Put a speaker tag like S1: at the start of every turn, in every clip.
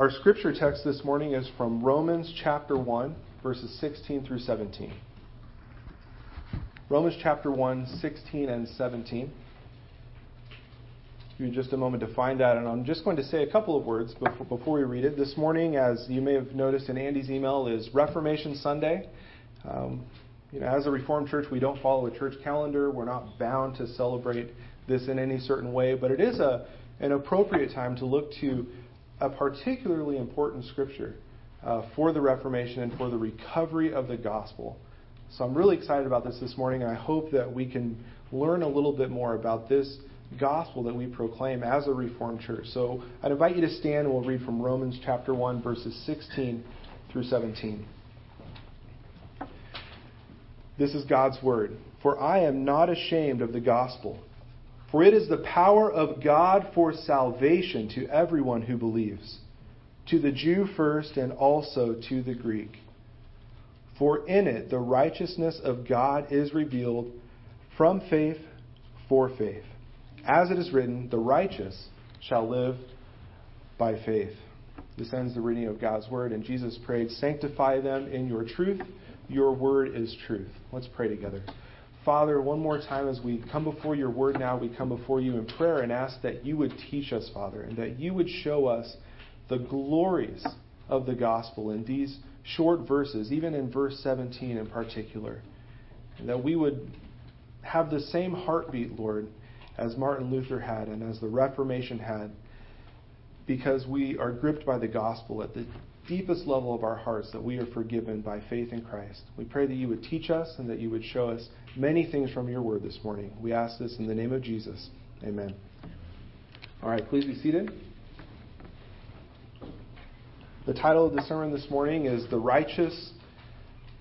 S1: Our scripture text this morning is from Romans chapter 1, verses 16 through 17. Romans chapter 1, 16 and 17. Give you just a moment to find that, and I'm just going to say a couple of words before, before we read it. This morning, as you may have noticed in Andy's email, is Reformation Sunday. Um, you know, as a Reformed church, we don't follow a church calendar. We're not bound to celebrate this in any certain way, but it is a, an appropriate time to look to a particularly important scripture uh, for the Reformation and for the recovery of the gospel. So I'm really excited about this this morning, and I hope that we can learn a little bit more about this gospel that we proclaim as a Reformed church. So I'd invite you to stand and we'll read from Romans chapter 1, verses 16 through 17. This is God's word. For I am not ashamed of the gospel, for it is the power of God for salvation to everyone who believes, to the Jew first and also to the Greek. For in it the righteousness of God is revealed from faith for faith. As it is written, the righteous shall live by faith. This ends the reading of God's word, and Jesus prayed, Sanctify them in your truth. Your word is truth. Let's pray together. Father, one more time as we come before your word now, we come before you in prayer and ask that you would teach us, Father, and that you would show us the glories of the gospel in these short verses, even in verse 17 in particular. And that we would have the same heartbeat, Lord, as Martin Luther had and as the Reformation had, because we are gripped by the gospel at the deepest level of our hearts that we are forgiven by faith in Christ. We pray that you would teach us and that you would show us many things from your word this morning. We ask this in the name of Jesus. Amen. All right, please be seated. The title of the sermon this morning is The Righteous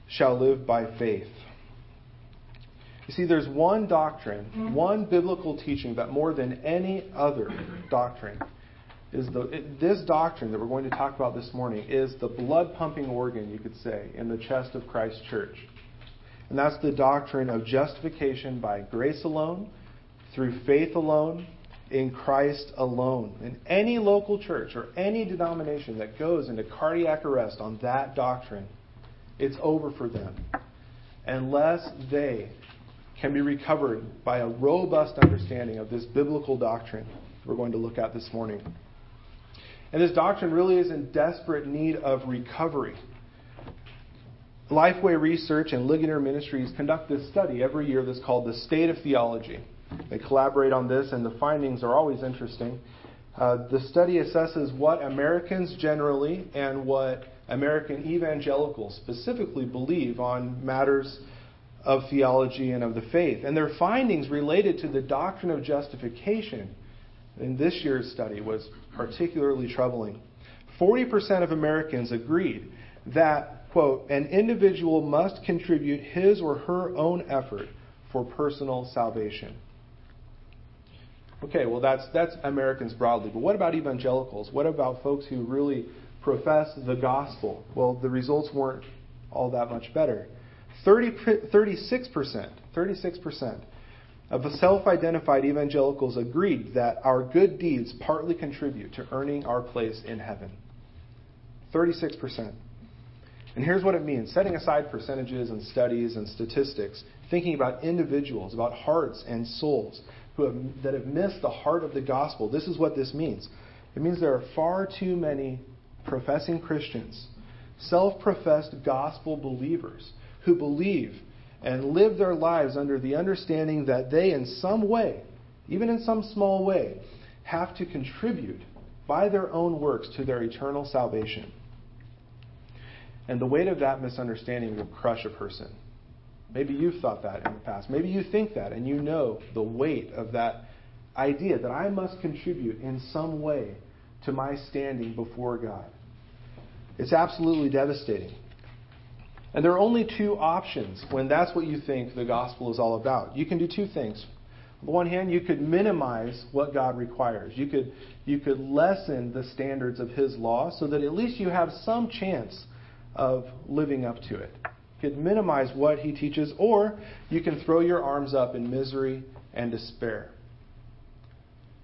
S1: Shall Live by Faith. You see, there's one doctrine, one biblical teaching that more than any other doctrine is the this doctrine that we're going to talk about this morning is the blood pumping organ, you could say, in the chest of Christ Church. And that's the doctrine of justification by grace alone, through faith alone, in Christ alone. In any local church or any denomination that goes into cardiac arrest on that doctrine, it's over for them. Unless they can be recovered by a robust understanding of this biblical doctrine we're going to look at this morning. And this doctrine really is in desperate need of recovery. Lifeway Research and Ligonier Ministries conduct this study every year that's called the State of Theology. They collaborate on this, and the findings are always interesting. Uh, the study assesses what Americans generally and what American evangelicals specifically believe on matters of theology and of the faith. And their findings related to the doctrine of justification in this year's study was particularly troubling. 40% of Americans agreed that, quote, an individual must contribute his or her own effort for personal salvation. Okay, well, that's, that's Americans broadly. But what about evangelicals? What about folks who really profess the gospel? Well, the results weren't all that much better. 30, 36%, 36% of the self identified evangelicals agreed that our good deeds partly contribute to earning our place in heaven. 36%. And here's what it means setting aside percentages and studies and statistics, thinking about individuals, about hearts and souls who have, that have missed the heart of the gospel. This is what this means it means there are far too many professing Christians, self professed gospel believers, who believe and live their lives under the understanding that they, in some way, even in some small way, have to contribute by their own works to their eternal salvation. And the weight of that misunderstanding will crush a person. Maybe you've thought that in the past. Maybe you think that and you know the weight of that idea that I must contribute in some way to my standing before God. It's absolutely devastating. And there are only two options when that's what you think the gospel is all about. You can do two things. On the one hand, you could minimize what God requires. You could, you could lessen the standards of His law so that at least you have some chance of living up to it. You could minimize what He teaches, or you can throw your arms up in misery and despair.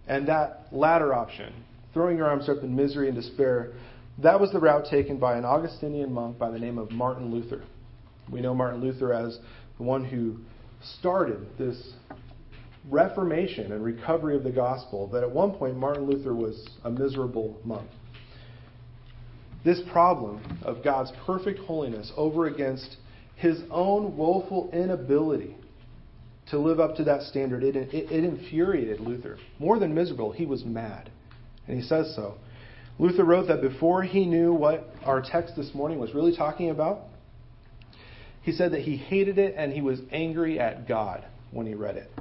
S1: And that latter option, throwing your arms up in misery and despair, That was the route taken by an Augustinian monk by the name of Martin Luther. We know Martin Luther as the one who started this reformation and recovery of the gospel, that at one point Martin Luther was a miserable monk. This problem of God's perfect holiness over against his own woeful inability to live up to that standard, it, it, it, infuriated Luther. More than miserable, he was mad. And he says so. Luther wrote that before he knew what our text this morning was really talking about, he said that he hated it and he was angry at God when he read it.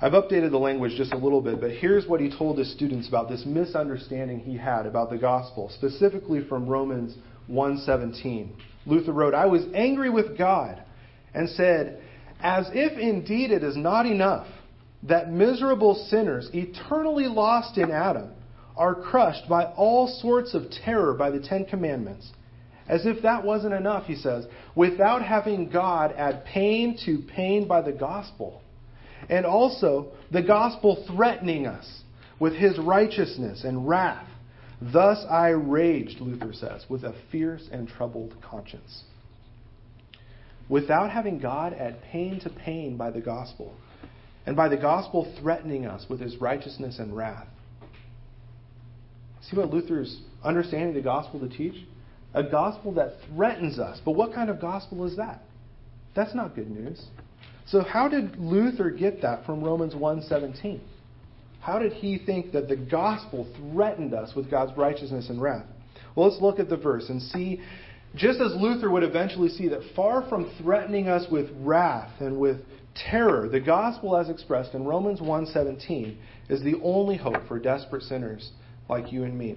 S1: I've updated the language just a little bit, but here's what he told his students about this misunderstanding he had about the gospel, specifically from Romans 1:17. Luther wrote, "I was angry with God and said, as if indeed it is not enough that miserable sinners eternally lost in Adam are crushed by all sorts of terror by the 10 commandments." As if that wasn't enough, he says, without having God add pain to pain by the gospel and also the gospel threatening us with his righteousness and wrath. Thus I raged, Luther says, with a fierce and troubled conscience. Without having God add pain to pain by the gospel, and by the gospel threatening us with his righteousness and wrath. See what Luther's understanding the gospel to teach? A gospel that threatens us. But what kind of gospel is that? That's not good news. So how did Luther get that from Romans 1:17? How did he think that the gospel threatened us with God's righteousness and wrath? Well, let's look at the verse and see just as Luther would eventually see that far from threatening us with wrath and with terror, the gospel as expressed in Romans 1:17 is the only hope for desperate sinners like you and me.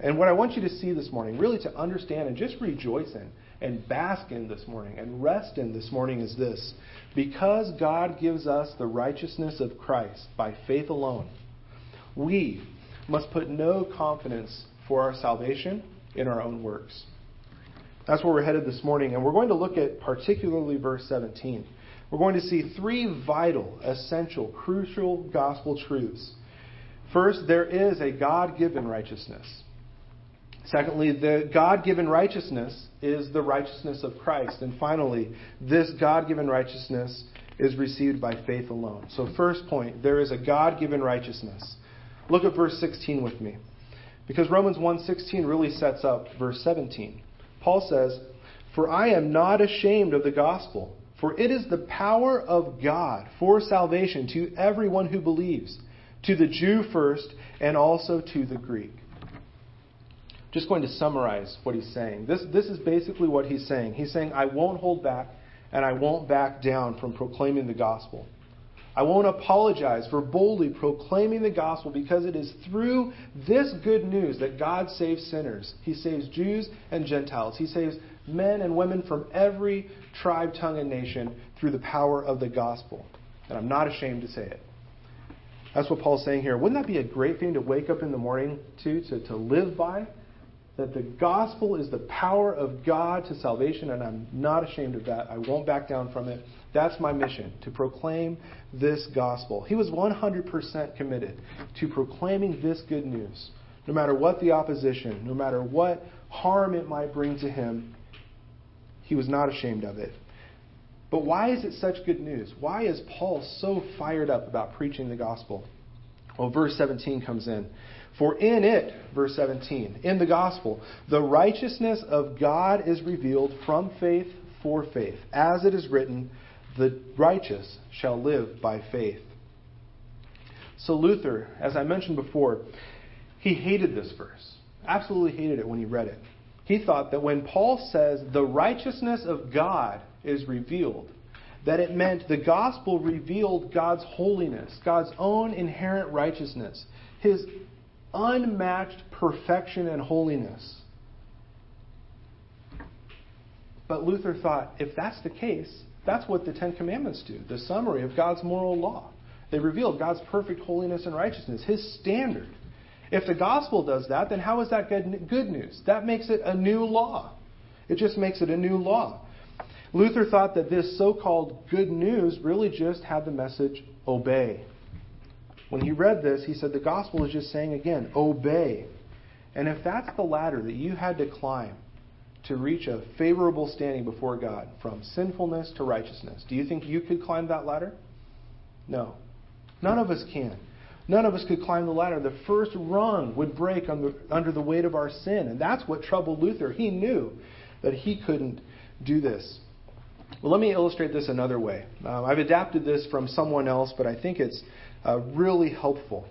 S1: And what I want you to see this morning, really to understand and just rejoice in and bask in this morning and rest in this morning is this because God gives us the righteousness of Christ by faith alone, we must put no confidence for our salvation in our own works. That's where we're headed this morning, and we're going to look at particularly verse 17. We're going to see three vital, essential, crucial gospel truths. First, there is a God given righteousness. Secondly, the God given righteousness is the righteousness of Christ. And finally, this God given righteousness is received by faith alone. So, first point, there is a God given righteousness. Look at verse 16 with me. Because Romans 1:16 really sets up verse 17. Paul says, "For I am not ashamed of the gospel, for it is the power of God for salvation to everyone who believes, to the Jew first and also to the Greek." Just going to summarize what he's saying. This, this is basically what he's saying. He's saying, I won't hold back and I won't back down from proclaiming the gospel. I won't apologize for boldly proclaiming the gospel because it is through this good news that God saves sinners. He saves Jews and Gentiles. He saves men and women from every tribe, tongue, and nation through the power of the gospel. And I'm not ashamed to say it. That's what Paul's saying here. Wouldn't that be a great thing to wake up in the morning to, to, to live by? That the gospel is the power of God to salvation, and I'm not ashamed of that. I won't back down from it. That's my mission, to proclaim this gospel. He was 100% committed to proclaiming this good news. No matter what the opposition, no matter what harm it might bring to him, he was not ashamed of it. But why is it such good news? Why is Paul so fired up about preaching the gospel? Well, verse 17 comes in. For in it, verse 17, in the gospel, the righteousness of God is revealed from faith for faith. As it is written, the righteous shall live by faith. So Luther, as I mentioned before, he hated this verse. Absolutely hated it when he read it. He thought that when Paul says the righteousness of God is revealed, that it meant the gospel revealed God's holiness, God's own inherent righteousness, his unmatched perfection and holiness. But Luther thought if that's the case, that's what the Ten Commandments do the summary of God's moral law. They reveal God's perfect holiness and righteousness, His standard. If the gospel does that, then how is that good news? That makes it a new law. It just makes it a new law. Luther thought that this so called good news really just had the message obey. When he read this, he said the gospel is just saying again, obey. And if that's the ladder that you had to climb to reach a favorable standing before God from sinfulness to righteousness, do you think you could climb that ladder? No. None of us can. None of us could climb the ladder. The first rung would break under, the weight of our sin. And that's what troubled Luther. He knew that he couldn't do this. Well, let me illustrate this another way. Uh, I've adapted this from someone else, but I think it's uh, really helpful.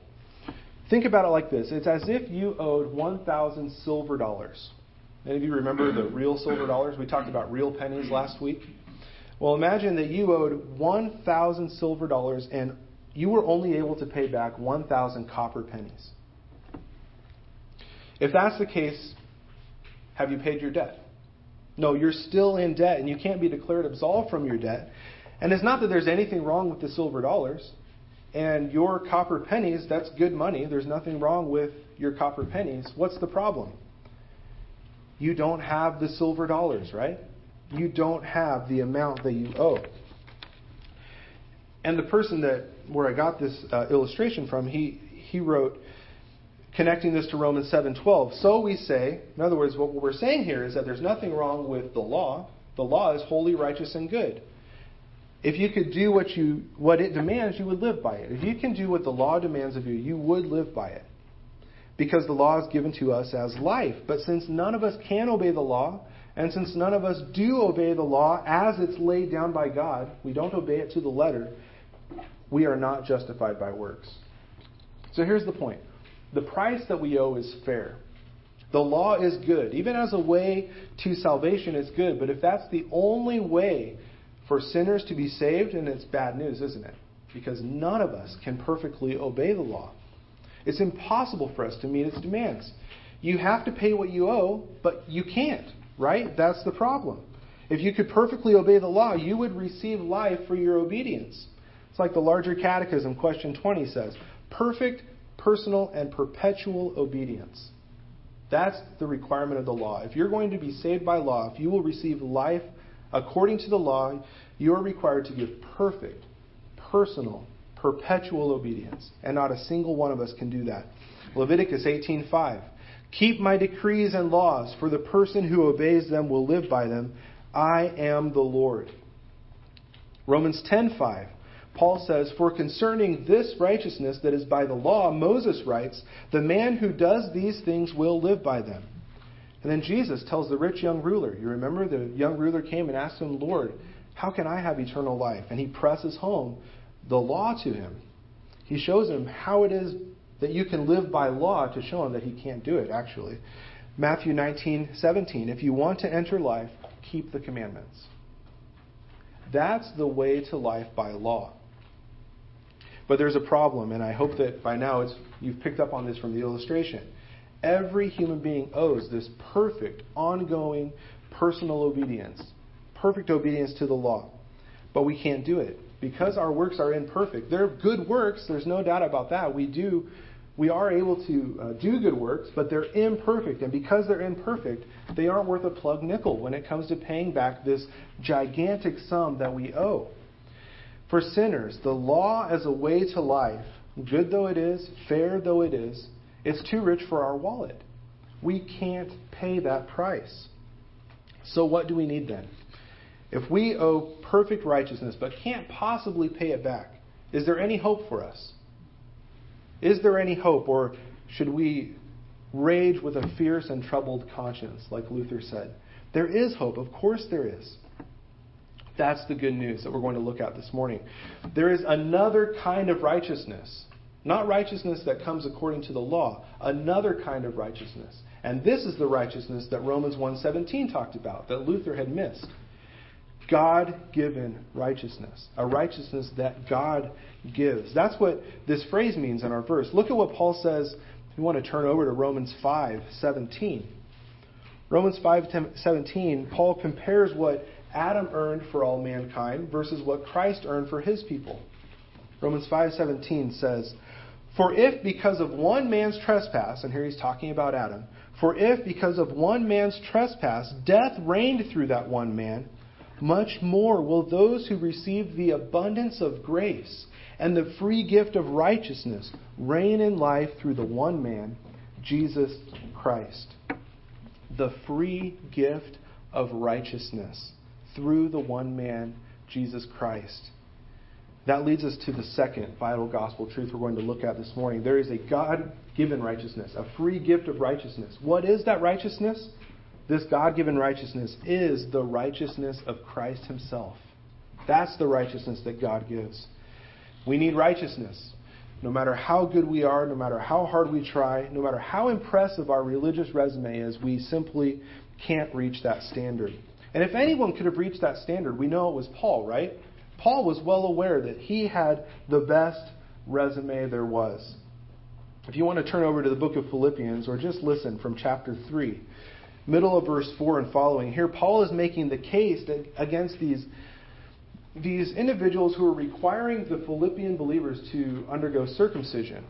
S1: Think about it like this it's as if you owed 1,000 silver dollars. Any of you remember the real silver dollars? We talked about real pennies last week. Well, imagine that you owed 1,000 silver dollars and you were only able to pay back 1,000 copper pennies. If that's the case, have you paid your debt? No, you're still in debt and you can't be declared absolved from your debt. And it's not that there's anything wrong with the silver dollars and your copper pennies, that's good money. There's nothing wrong with your copper pennies. What's the problem? You don't have the silver dollars, right? You don't have the amount that you owe. And the person that where I got this uh, illustration from, he he wrote connecting this to Romans 7:12. So we say, in other words, what we're saying here is that there's nothing wrong with the law. The law is holy, righteous, and good. If you could do what you what it demands, you would live by it. If you can do what the law demands of you, you would live by it. Because the law is given to us as life. But since none of us can obey the law, and since none of us do obey the law as it's laid down by God, we don't obey it to the letter, we are not justified by works. So here's the point. The price that we owe is fair. The law is good. Even as a way to salvation, it's good. But if that's the only way for sinners to be saved, and it's bad news, isn't it? Because none of us can perfectly obey the law. It's impossible for us to meet its demands. You have to pay what you owe, but you can't, right? That's the problem. If you could perfectly obey the law, you would receive life for your obedience. It's like the larger catechism, question 20 says perfect, personal, and perpetual obedience. That's the requirement of the law. If you're going to be saved by law, if you will receive life according to the law, you are required to give perfect, personal, perpetual obedience. And not a single one of us can do that. Leviticus 18:5. Keep my decrees and laws, for the person who obeys them will live by them. I am the Lord. Romans 10:5. Paul says, For concerning this righteousness that is by the law, Moses writes, The man who does these things will live by them. And then Jesus tells the rich young ruler, you remember the young ruler came and asked him, Lord, how can I have eternal life? And he presses home the law to him. He shows him how it is that you can live by law to show him that he can't do it, actually. Matthew 19, 17. If you want to enter life, keep the commandments. That's the way to life by law. But there's a problem, and I hope that by now you've picked up on this from the illustration. Every human being owes this perfect, ongoing, personal obedience, perfect obedience to the law. But we can't do it because our works are imperfect. They're good works, there's no doubt about that. We do we are able to uh, do good works, but they're imperfect. And because they're imperfect, they aren't worth a plug nickel when it comes to paying back this gigantic sum that we owe. For sinners, the law as a way to life, good though it is, fair though it is, it's too rich for our wallet. We can't pay that price. So, what do we need then? If we owe perfect righteousness but can't possibly pay it back, is there any hope for us? Is there any hope, or should we rage with a fierce and troubled conscience, like Luther said? There is hope. Of course, there is. That's the good news that we're going to look at this morning. There is another kind of righteousness not righteousness that comes according to the law, another kind of righteousness. And this is the righteousness that Romans 1:17 talked about that Luther had missed. God-given righteousness, a righteousness that God gives. That's what this phrase means in our verse. Look at what Paul says. We want to turn over to Romans 5:17. Romans 5:17, Paul compares what Adam earned for all mankind versus what Christ earned for his people. Romans 5:17 says, for if because of one man's trespass, and here he's talking about Adam, for if because of one man's trespass death reigned through that one man, much more will those who receive the abundance of grace and the free gift of righteousness reign in life through the one man, Jesus Christ. The free gift of righteousness through the one man, Jesus Christ. That leads us to the second vital gospel truth we're going to look at this morning. There is a God given righteousness, a free gift of righteousness. What is that righteousness? This God given righteousness is the righteousness of Christ Himself. That's the righteousness that God gives. We need righteousness. No matter how good we are, no matter how hard we try, no matter how impressive our religious resume is, we simply can't reach that standard. And if anyone could have reached that standard, we know it was Paul, right? Paul was well aware that he had the best resume there was. If you want to turn over to the book of Philippians or just listen from chapter 3, middle of verse 4 and following, here Paul is making the case against these, these individuals who are requiring the Philippian believers to undergo circumcision.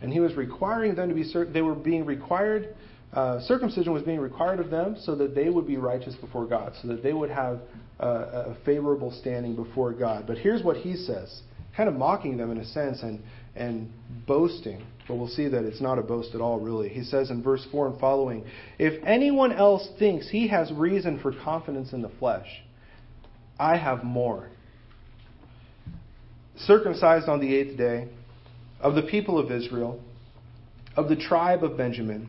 S1: And he was requiring them to be, they were being required uh, circumcision was being required of them so that they would be righteous before God, so that they would have uh, a favorable standing before God. But here's what he says, kind of mocking them in a sense and, and boasting. But we'll see that it's not a boast at all, really. He says in verse 4 and following If anyone else thinks he has reason for confidence in the flesh, I have more. Circumcised on the eighth day, of the people of Israel, of the tribe of Benjamin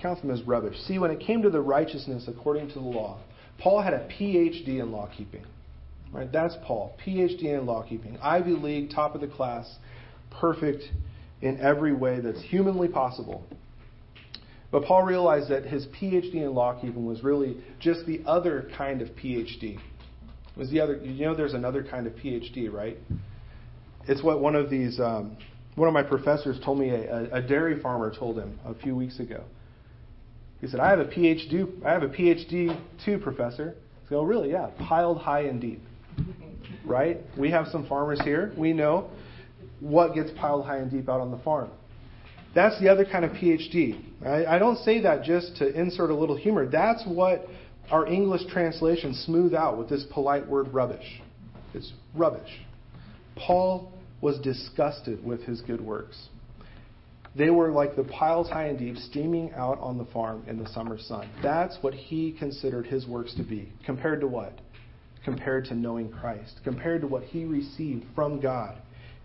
S1: count them as rubbish. See, when it came to the righteousness according to the law, Paul had a PhD in law keeping. Right? That's Paul, PhD in law keeping, Ivy League, top of the class, perfect in every way that's humanly possible. But Paul realized that his PhD in law keeping was really just the other kind of PhD. It was the other, you know, there's another kind of PhD, right? It's what one of these, um, one of my professors told me a, a dairy farmer told him a few weeks ago. He said, I have a PhD, I have a PhD too, professor. I go, oh, really? Yeah, piled high and deep. Right? We have some farmers here. We know what gets piled high and deep out on the farm. That's the other kind of PhD. I, I don't say that just to insert a little humor. That's what our English translation smooth out with this polite word rubbish. It's rubbish. Paul was disgusted with his good works. They were like the piles high and deep steaming out on the farm in the summer sun. That's what he considered his works to be. Compared to what? Compared to knowing Christ. Compared to what he received from God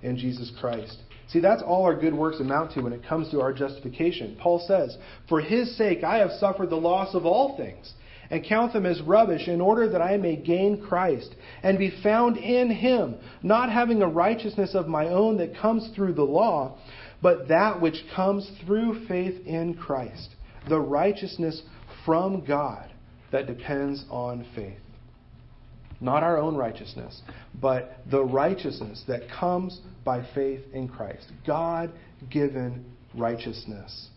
S1: in Jesus Christ. See, that's all our good works amount to when it comes to our justification. Paul says, For his sake I have suffered the loss of all things, and count them as rubbish, in order that I may gain Christ, and be found in him, not having a righteousness of my own that comes through the law but that which comes through faith in Christ, the righteousness from God that depends on faith. Not our own righteousness, but the righteousness that comes by faith in Christ. God given righteousness.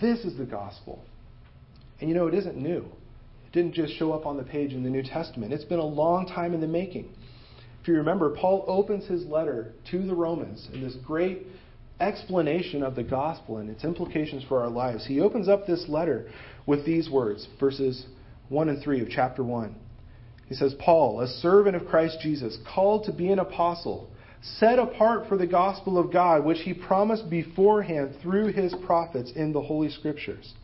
S1: This is the gospel. And you know, it isn't new. It didn't just show up on the page in the New Testament, it's been a long time in the making. If you remember, Paul opens his letter to the Romans in this great explanation of the gospel and its implications for our lives, he opens up this letter with these words, verses 1 and 3 of chapter 1. He says, Paul, a servant of Christ Jesus, called to be an apostle, set apart for the gospel of God, which he promised beforehand through his prophets in the Holy Scriptures,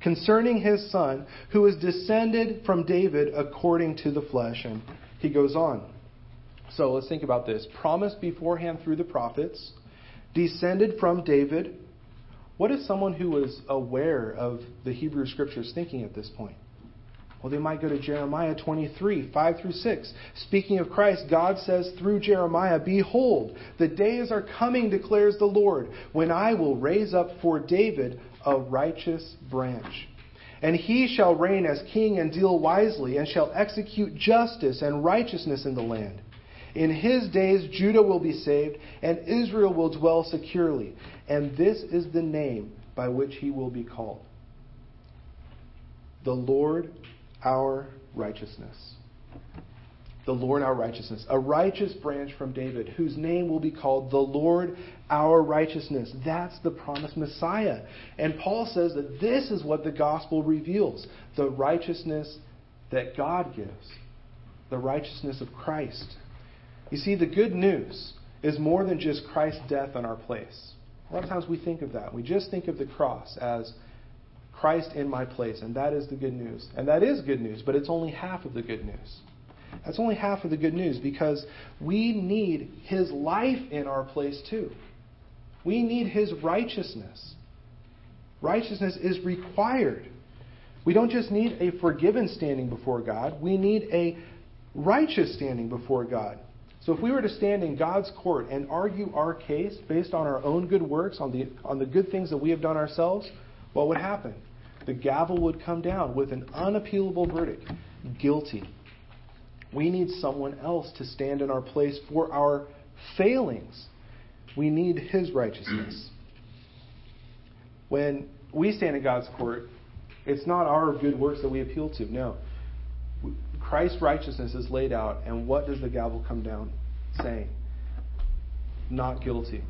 S1: concerning his son, who is descended from David according to the flesh. And he goes on. So let's think about this. Promised beforehand through the prophets descended from David. What is someone who was aware of the Hebrew Scriptures thinking at this point? Well, they might go to Jeremiah 23, 5 through 6. Speaking of Christ, God says through Jeremiah, Behold, the days are coming, declares the Lord, when I will raise up for David a righteous branch. And he shall reign as king and deal wisely, and shall execute justice and righteousness in the land. In his days, Judah will be saved, and Israel will dwell securely. And this is the name by which he will be called the Lord our righteousness. The Lord our righteousness. A righteous branch from David, whose name will be called the Lord our righteousness. That's the promised Messiah. And Paul says that this is what the gospel reveals the righteousness that God gives, the righteousness of Christ. You see, the good news is more than just Christ's death on our place. A lot of times we think of that. We just think of the cross as Christ in my place, and that is the good news. And that is good news, but it's only half of the good news. That's only half of the good news because we need His life in our place too. We need His righteousness. Righteousness is required. We don't just need a forgiven standing before God, we need a righteous standing before God. So if we were to stand in God's court and argue our case based on our own good works, on the, on the good things that we have done ourselves, what would happen? The gavel would come down with an unappealable verdict guilty. We need someone else to stand in our place for our failings. We need His righteousness. When we stand in God's court, it's not our good works that we appeal to. No. Christ's righteousness is laid out, and what does the gavel come down saying? Not guilty.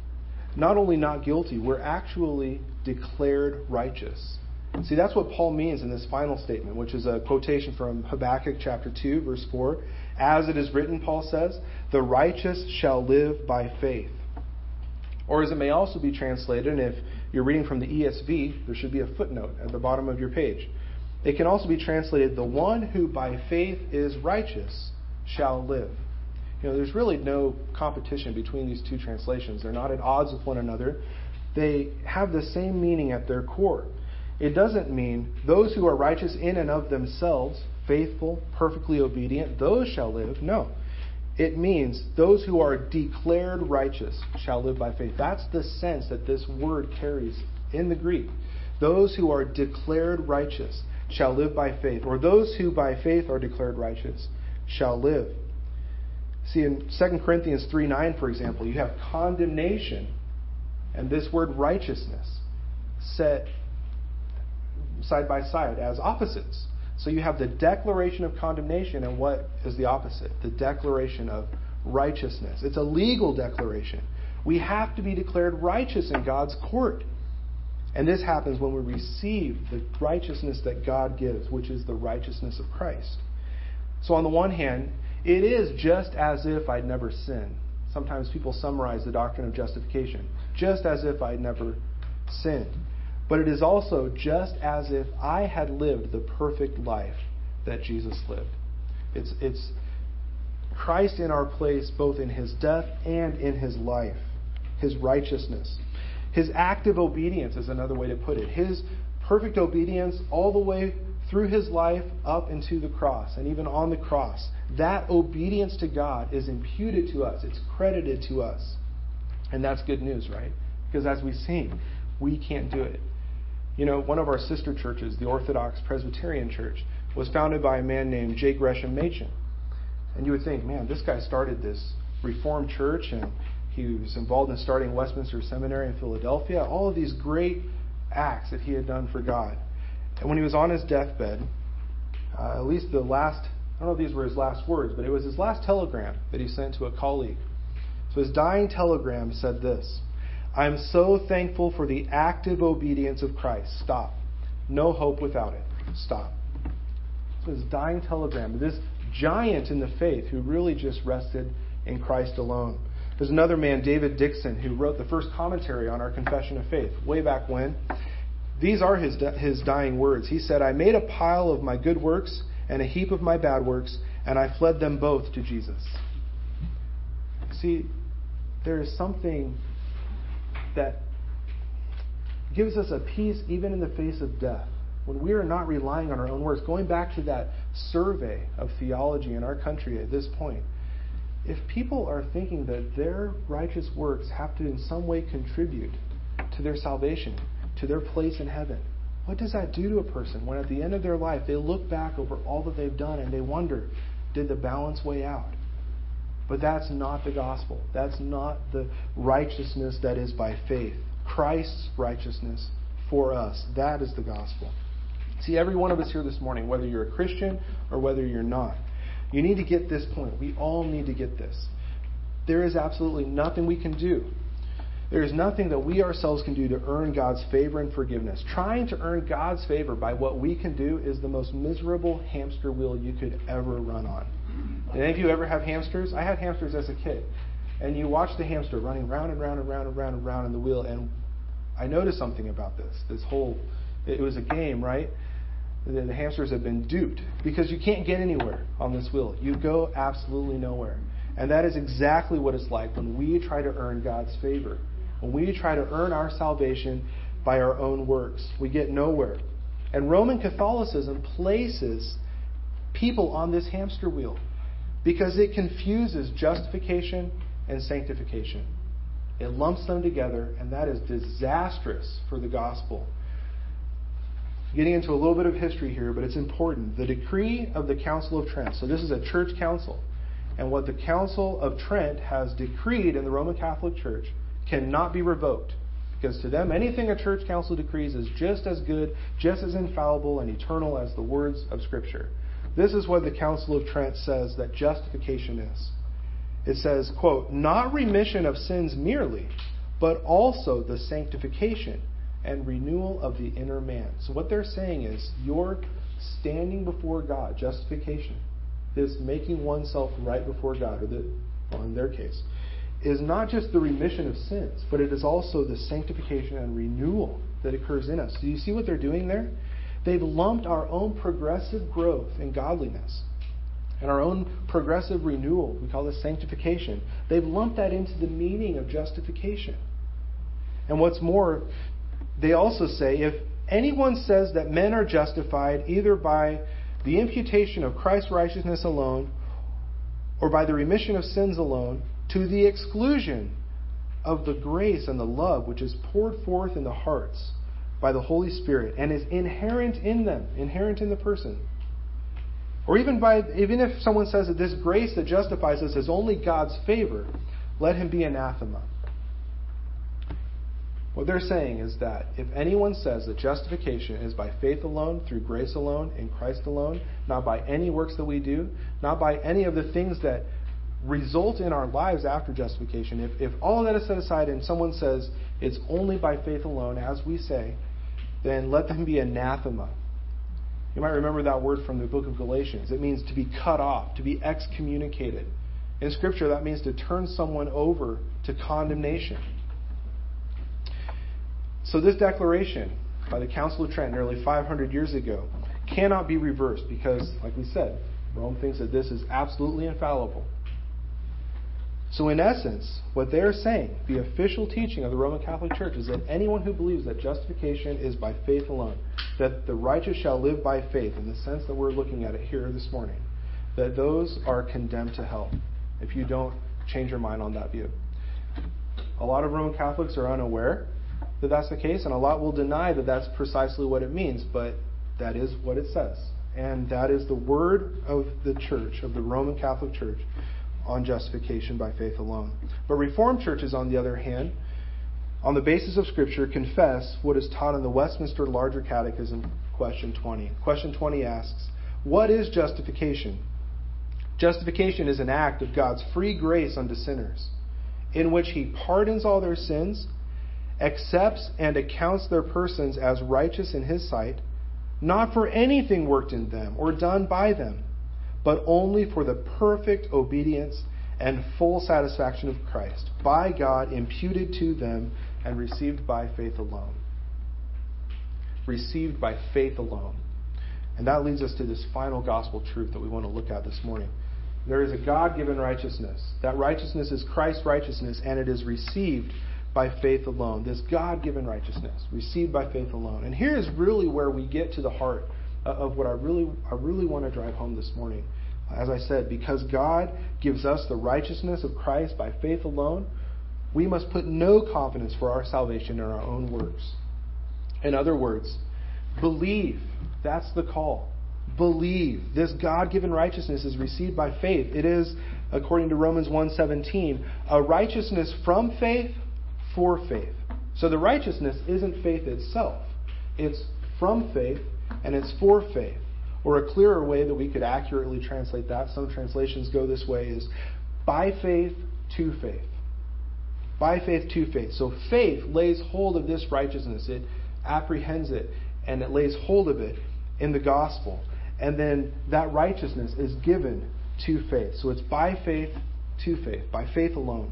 S1: Not only not guilty, we're actually declared righteous. See, that's what Paul means in this final statement, which is a quotation from Habakkuk chapter 2, verse 4. As it is written, Paul says, the righteous shall live by faith. Or as it may also be translated, and if you're reading from the ESV, there should be a footnote at the bottom of your page. It can also be translated, the one who by faith is righteous shall live. You know, there's really no competition between these two translations. They're not at odds with one another. They have the same meaning at their core. It doesn't mean those who are righteous in and of themselves, faithful, perfectly obedient, those shall live. No. It means those who are declared righteous shall live by faith. That's the sense that this word carries in the Greek. Those who are declared righteous shall live by faith, or those who by faith are declared righteous shall live. See, in 2 Corinthians 3 9, for example, you have condemnation and this word righteousness set side by side as opposites. So you have the declaration of condemnation, and what is the opposite? The declaration of righteousness. It's a legal declaration. We have to be declared righteous in God's court. And this happens when we receive the righteousness that God gives, which is the righteousness of Christ. So, on the one hand, it is just as if I'd never sinned. Sometimes people summarize the doctrine of justification just as if I'd never sinned. But it is also just as if I had lived the perfect life that Jesus lived. It's, it's Christ in our place, both in his death and in his life, his righteousness. His active obedience is another way to put it. His perfect obedience all the way through his life up into the cross and even on the cross. That obedience to God is imputed to us, it's credited to us. And that's good news, right? Because as we sing, we can't do it. You know, one of our sister churches, the Orthodox Presbyterian Church, was founded by a man named J. Gresham Machen. And you would think, man, this guy started this Reformed church and he was involved in starting Westminster Seminary in Philadelphia. All of these great acts that he had done for God. And when he was on his deathbed, uh, at least the last, I don't know if these were his last words, but it was his last telegram that he sent to a colleague. So his dying telegram said this I'm so thankful for the active obedience of Christ. Stop. No hope without it. Stop. So his dying telegram, this giant in the faith who really just rested in Christ alone. There's another man, David Dickson, who wrote the first commentary on our Confession of Faith way back when. These are his, his dying words. He said, I made a pile of my good works and a heap of my bad works, and I fled them both to Jesus. See, there is something that gives us a peace even in the face of death. When we are not relying on our own works, going back to that survey of theology in our country at this point, if people are thinking that their righteous works have to in some way contribute to their salvation, to their place in heaven, what does that do to a person when at the end of their life they look back over all that they've done and they wonder, did the balance weigh out? But that's not the gospel. That's not the righteousness that is by faith. Christ's righteousness for us. That is the gospel. See, every one of us here this morning, whether you're a Christian or whether you're not, you need to get this point. We all need to get this. There is absolutely nothing we can do. There is nothing that we ourselves can do to earn God's favor and forgiveness. Trying to earn God's favor by what we can do is the most miserable hamster wheel you could ever run on. Did any of you ever have hamsters? I had hamsters as a kid. And you watch the hamster running round and round and round and round and round in the wheel. And I noticed something about this. This whole, it was a game, right? The, hamsters have been duped because you can't get anywhere on this wheel. You go absolutely nowhere. And that is exactly what it's like when we try to earn God's favor. When we try to earn our salvation by our own works, we get nowhere. And Roman Catholicism places people on this hamster wheel because it confuses justification and sanctification. It lumps them together, and that is disastrous for the gospel. Getting into a little bit of history here, but it's important. The decree of the Council of Trent. So, this is a church council. And what the Council of Trent has decreed in the Roman Catholic Church cannot be revoked. Because to them, anything a church council decrees is just as good, just as infallible and eternal as the words of Scripture. This is what the Council of Trent says that justification is. It says, quote, not remission of sins merely, but also the sanctification and renewal of the inner man. So what they're saying is you're standing before God, justification, this making oneself right before God, or the, well, in their case, is not just the remission of sins, but it is also the sanctification and renewal that occurs in us. Do you see what they're doing there? They've lumped our own progressive growth in godliness and our own progressive renewal, we call this sanctification, they've lumped that into the meaning of justification. And what's more, they also say if anyone says that men are justified either by the imputation of Christ's righteousness alone or by the remission of sins alone, to the exclusion of the grace and the love which is poured forth in the hearts by the Holy Spirit and is inherent in them, inherent in the person. Or even by even if someone says that this grace that justifies us is only God's favor, let him be anathema. What they're saying is that if anyone says that justification is by faith alone, through grace alone, in Christ alone, not by any works that we do, not by any of the things that result in our lives after justification, if, if all that is set aside and someone says it's only by faith alone, as we say, then let them be anathema. You might remember that word from the book of Galatians. It means to be cut off, to be excommunicated. In Scripture, that means to turn someone over to condemnation. So, this declaration by the Council of Trent nearly 500 years ago cannot be reversed because, like we said, Rome thinks that this is absolutely infallible. So, in essence, what they're saying, the official teaching of the Roman Catholic Church, is that anyone who believes that justification is by faith alone, that the righteous shall live by faith, in the sense that we're looking at it here this morning, that those are condemned to hell if you don't change your mind on that view. A lot of Roman Catholics are unaware that that's the case, and a lot will deny that that's precisely what it means, but that is what it says. And that is the word of the church, of the Roman Catholic Church on justification by faith alone. But Reformed churches, on the other hand, on the basis of Scripture, confess what is taught in the Westminster Larger Catechism, question 20. Question 20 asks, What is justification? Justification is an act of God's free grace unto sinners, in which He pardons all their sins, accepts and accounts their persons as righteous in His sight, not for anything worked in them or done by them but only for the perfect obedience and full satisfaction of Christ, by God imputed to them and received by faith alone. Received by faith alone. And that leads us to this final gospel truth that we want to look at this morning. There is a God given righteousness. That righteousness is Christ's righteousness, and it is received by faith alone. This God given righteousness, received by faith alone. And here is really where we get to the heart of what I really, I really want to drive home this morning. As I said, because God gives us the righteousness of Christ by faith alone, we must put no confidence for our salvation in our own works. In other words, believe. That's the call. Believe. This God given righteousness is received by faith. It is according to Romans 1:17, a righteousness from faith for faith. So the righteousness isn't faith itself. It's from faith and it's for faith. Or a clearer way that we could accurately translate that, some translations go this way, is by faith to faith. By faith to faith. So faith lays hold of this righteousness. It apprehends it and it lays hold of it in the gospel. And then that righteousness is given to faith. So it's by faith to faith, by faith alone.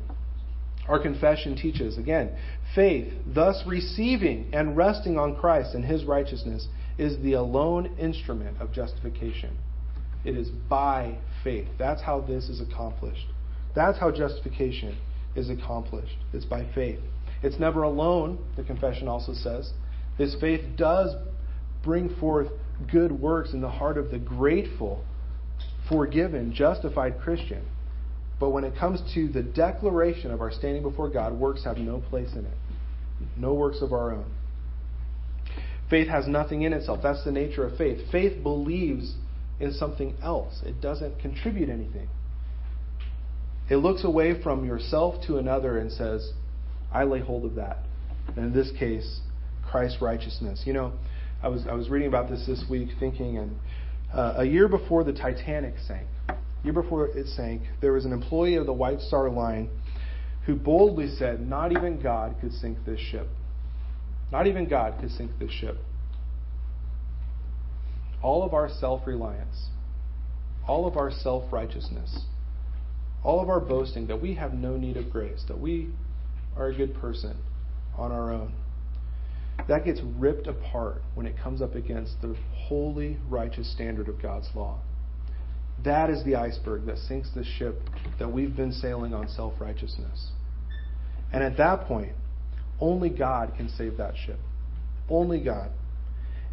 S1: Our confession teaches, again, faith, thus receiving and resting on Christ and his righteousness, is the alone instrument of justification. It is by faith. That's how this is accomplished. That's how justification is accomplished. It's by faith. It's never alone, the confession also says. This faith does bring forth good works in the heart of the grateful, forgiven, justified Christian. But when it comes to the declaration of our standing before God, works have no place in it. No works of our own. Faith has nothing in itself. That's the nature of faith. Faith believes in something else, it doesn't contribute anything. It looks away from yourself to another and says, I lay hold of that. And in this case, Christ's righteousness. You know, I was I was reading about this this week, thinking, and uh, a year before the Titanic sank, year before it sank, there was an employee of the White Star Line who boldly said, "Not even God could sink this ship. Not even God could sink this ship." All of our self-reliance, all of our self-righteousness, all of our boasting that we have no need of grace, that we are a good person on our own that gets ripped apart when it comes up against the holy, righteous standard of God's law. That is the iceberg that sinks the ship that we've been sailing on self righteousness. And at that point, only God can save that ship. Only God.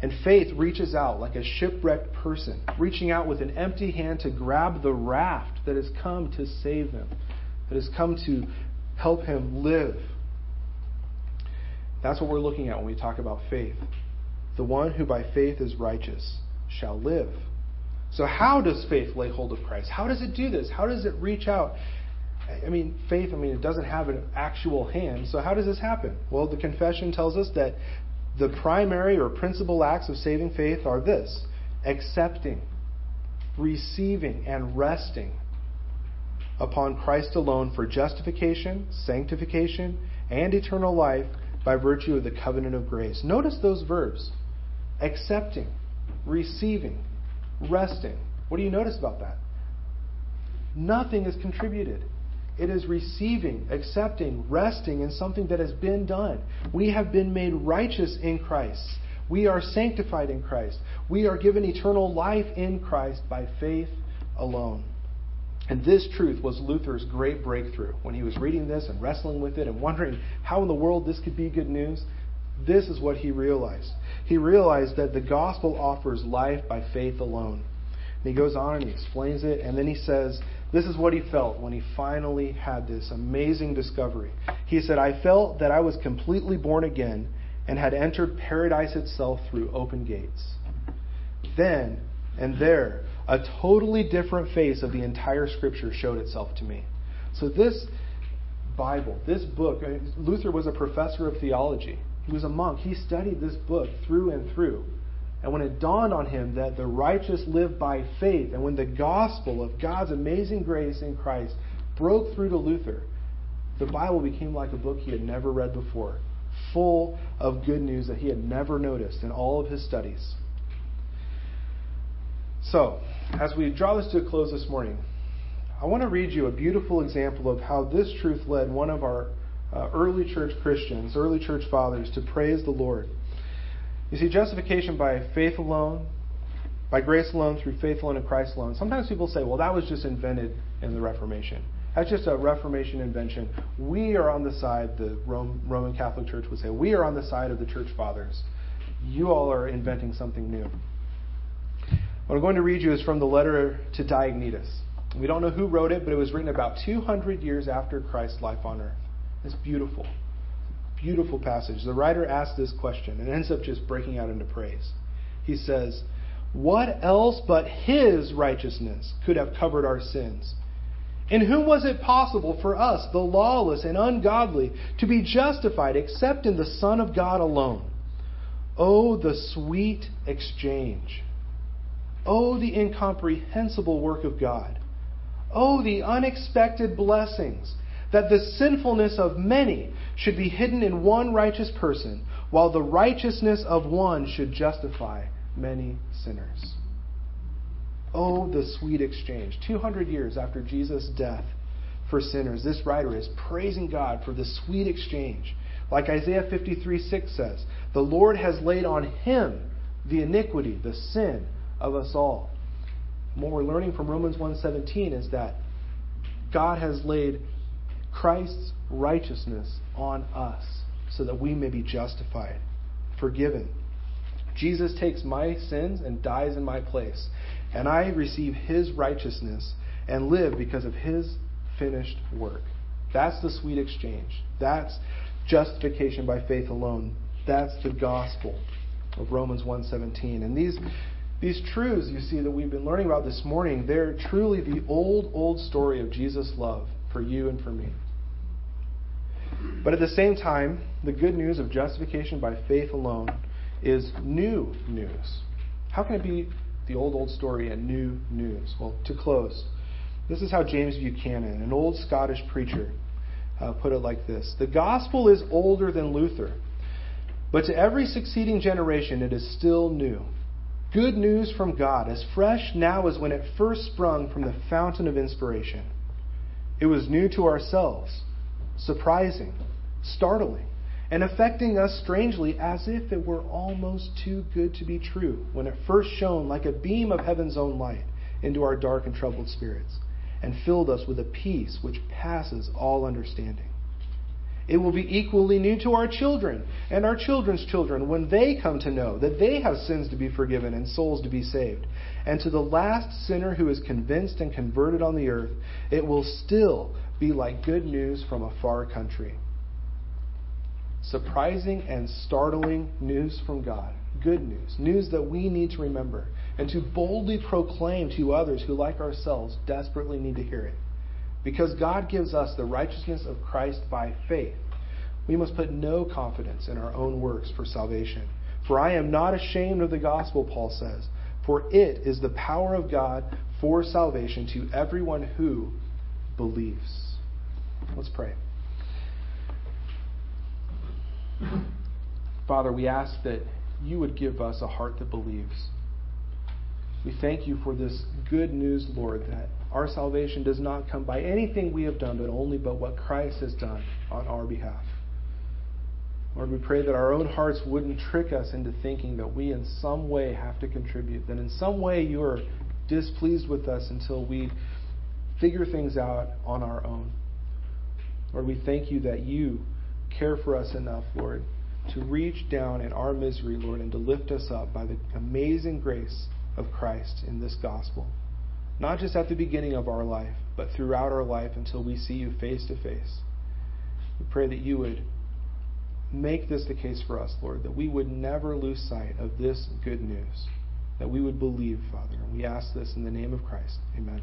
S1: And faith reaches out like a shipwrecked person, reaching out with an empty hand to grab the raft that has come to save him, that has come to help him live that's what we're looking at when we talk about faith. The one who by faith is righteous shall live. So, how does faith lay hold of Christ? How does it do this? How does it reach out? I mean, faith, I mean, it doesn't have an actual hand. So, how does this happen? Well, the confession tells us that the primary or principal acts of saving faith are this accepting, receiving, and resting upon Christ alone for justification, sanctification, and eternal life by virtue of the covenant of grace. Notice those verbs accepting, receiving, resting. What do you notice about that? Nothing is contributed. It is receiving, accepting, resting in something that has been done. We have been made righteous in Christ. We are sanctified in Christ. We are given eternal life in Christ by faith alone. And this truth was Luther's great breakthrough. When he was reading this and wrestling with it and wondering how in the world this could be good news, this is what he realized. He realized that the gospel offers life by faith alone. And he goes on and he explains it, and then he says, This is what he felt when he finally had this amazing discovery. He said, I felt that I was completely born again and had entered paradise itself through open gates. Then and there, a totally different face of the entire scripture showed itself to me. So, this Bible, this book, Luther was a professor of theology. He was a monk. He studied this book through and through. And when it dawned on him that the righteous live by faith, and when the gospel of God's amazing grace in Christ broke through to Luther, the Bible became like a book he had never read before, full of good news that he had never noticed in all of his studies. So, as we draw this to a close this morning, I want to read you a beautiful example of how this truth led one of our uh, early church Christians, early church fathers, to praise the Lord. You see, justification by faith alone, by grace alone, through faith alone, in Christ alone. Sometimes people say, well, that was just invented in the Reformation. That's just a Reformation invention. We are on the side, the Rome, Roman Catholic Church would say, we are on the side of the church fathers. You all are inventing something new. What I'm going to read you is from the letter to Diognetus. We don't know who wrote it, but it was written about 200 years after Christ's life on earth. It's beautiful. Beautiful passage. The writer asks this question and ends up just breaking out into praise. He says, What else but his righteousness could have covered our sins? In whom was it possible for us, the lawless and ungodly, to be justified except in the Son of God alone? Oh, the sweet exchange. Oh, the incomprehensible work of God. Oh, the unexpected blessings that the sinfulness of many should be hidden in one righteous person, while the righteousness of one should justify many sinners. Oh, the sweet exchange. 200 years after Jesus' death for sinners, this writer is praising God for the sweet exchange. Like Isaiah 53 6 says, the Lord has laid on him the iniquity, the sin of us all. What we're learning from Romans 1:17 is that God has laid Christ's righteousness on us so that we may be justified, forgiven. Jesus takes my sins and dies in my place, and I receive his righteousness and live because of his finished work. That's the sweet exchange. That's justification by faith alone. That's the gospel of Romans 1:17. And these these truths you see that we've been learning about this morning, they're truly the old old story of Jesus' love for you and for me. But at the same time, the good news of justification by faith alone is new news. How can it be the old, old story and new news? Well, to close, this is how James Buchanan, an old Scottish preacher, uh, put it like this The gospel is older than Luther, but to every succeeding generation it is still new. Good news from God, as fresh now as when it first sprung from the fountain of inspiration. It was new to ourselves, surprising, startling, and affecting us strangely as if it were almost too good to be true when it first shone like a beam of heaven's own light into our dark and troubled spirits and filled us with a peace which passes all understanding. It will be equally new to our children and our children's children when they come to know that they have sins to be forgiven and souls to be saved. And to the last sinner who is convinced and converted on the earth, it will still be like good news from a far country. Surprising and startling news from God. Good news. News that we need to remember and to boldly proclaim to others who, like ourselves, desperately need to hear it. Because God gives us the righteousness of Christ by faith, we must put no confidence in our own works for salvation. For I am not ashamed of the gospel, Paul says, for it is the power of God for salvation to everyone who believes. Let's pray. Father, we ask that you would give us a heart that believes. We thank you for this good news, Lord, that our salvation does not come by anything we have done, but only by what Christ has done on our behalf. Lord, we pray that our own hearts wouldn't trick us into thinking that we in some way have to contribute, that in some way you are displeased with us until we figure things out on our own. Lord, we thank you that you care for us enough, Lord, to reach down in our misery, Lord, and to lift us up by the amazing grace of Christ in this gospel. Not just at the beginning of our life, but throughout our life until we see you face to face. We pray that you would make this the case for us, Lord, that we would never lose sight of this good news, that we would believe, Father. And we ask this in the name of Christ. Amen.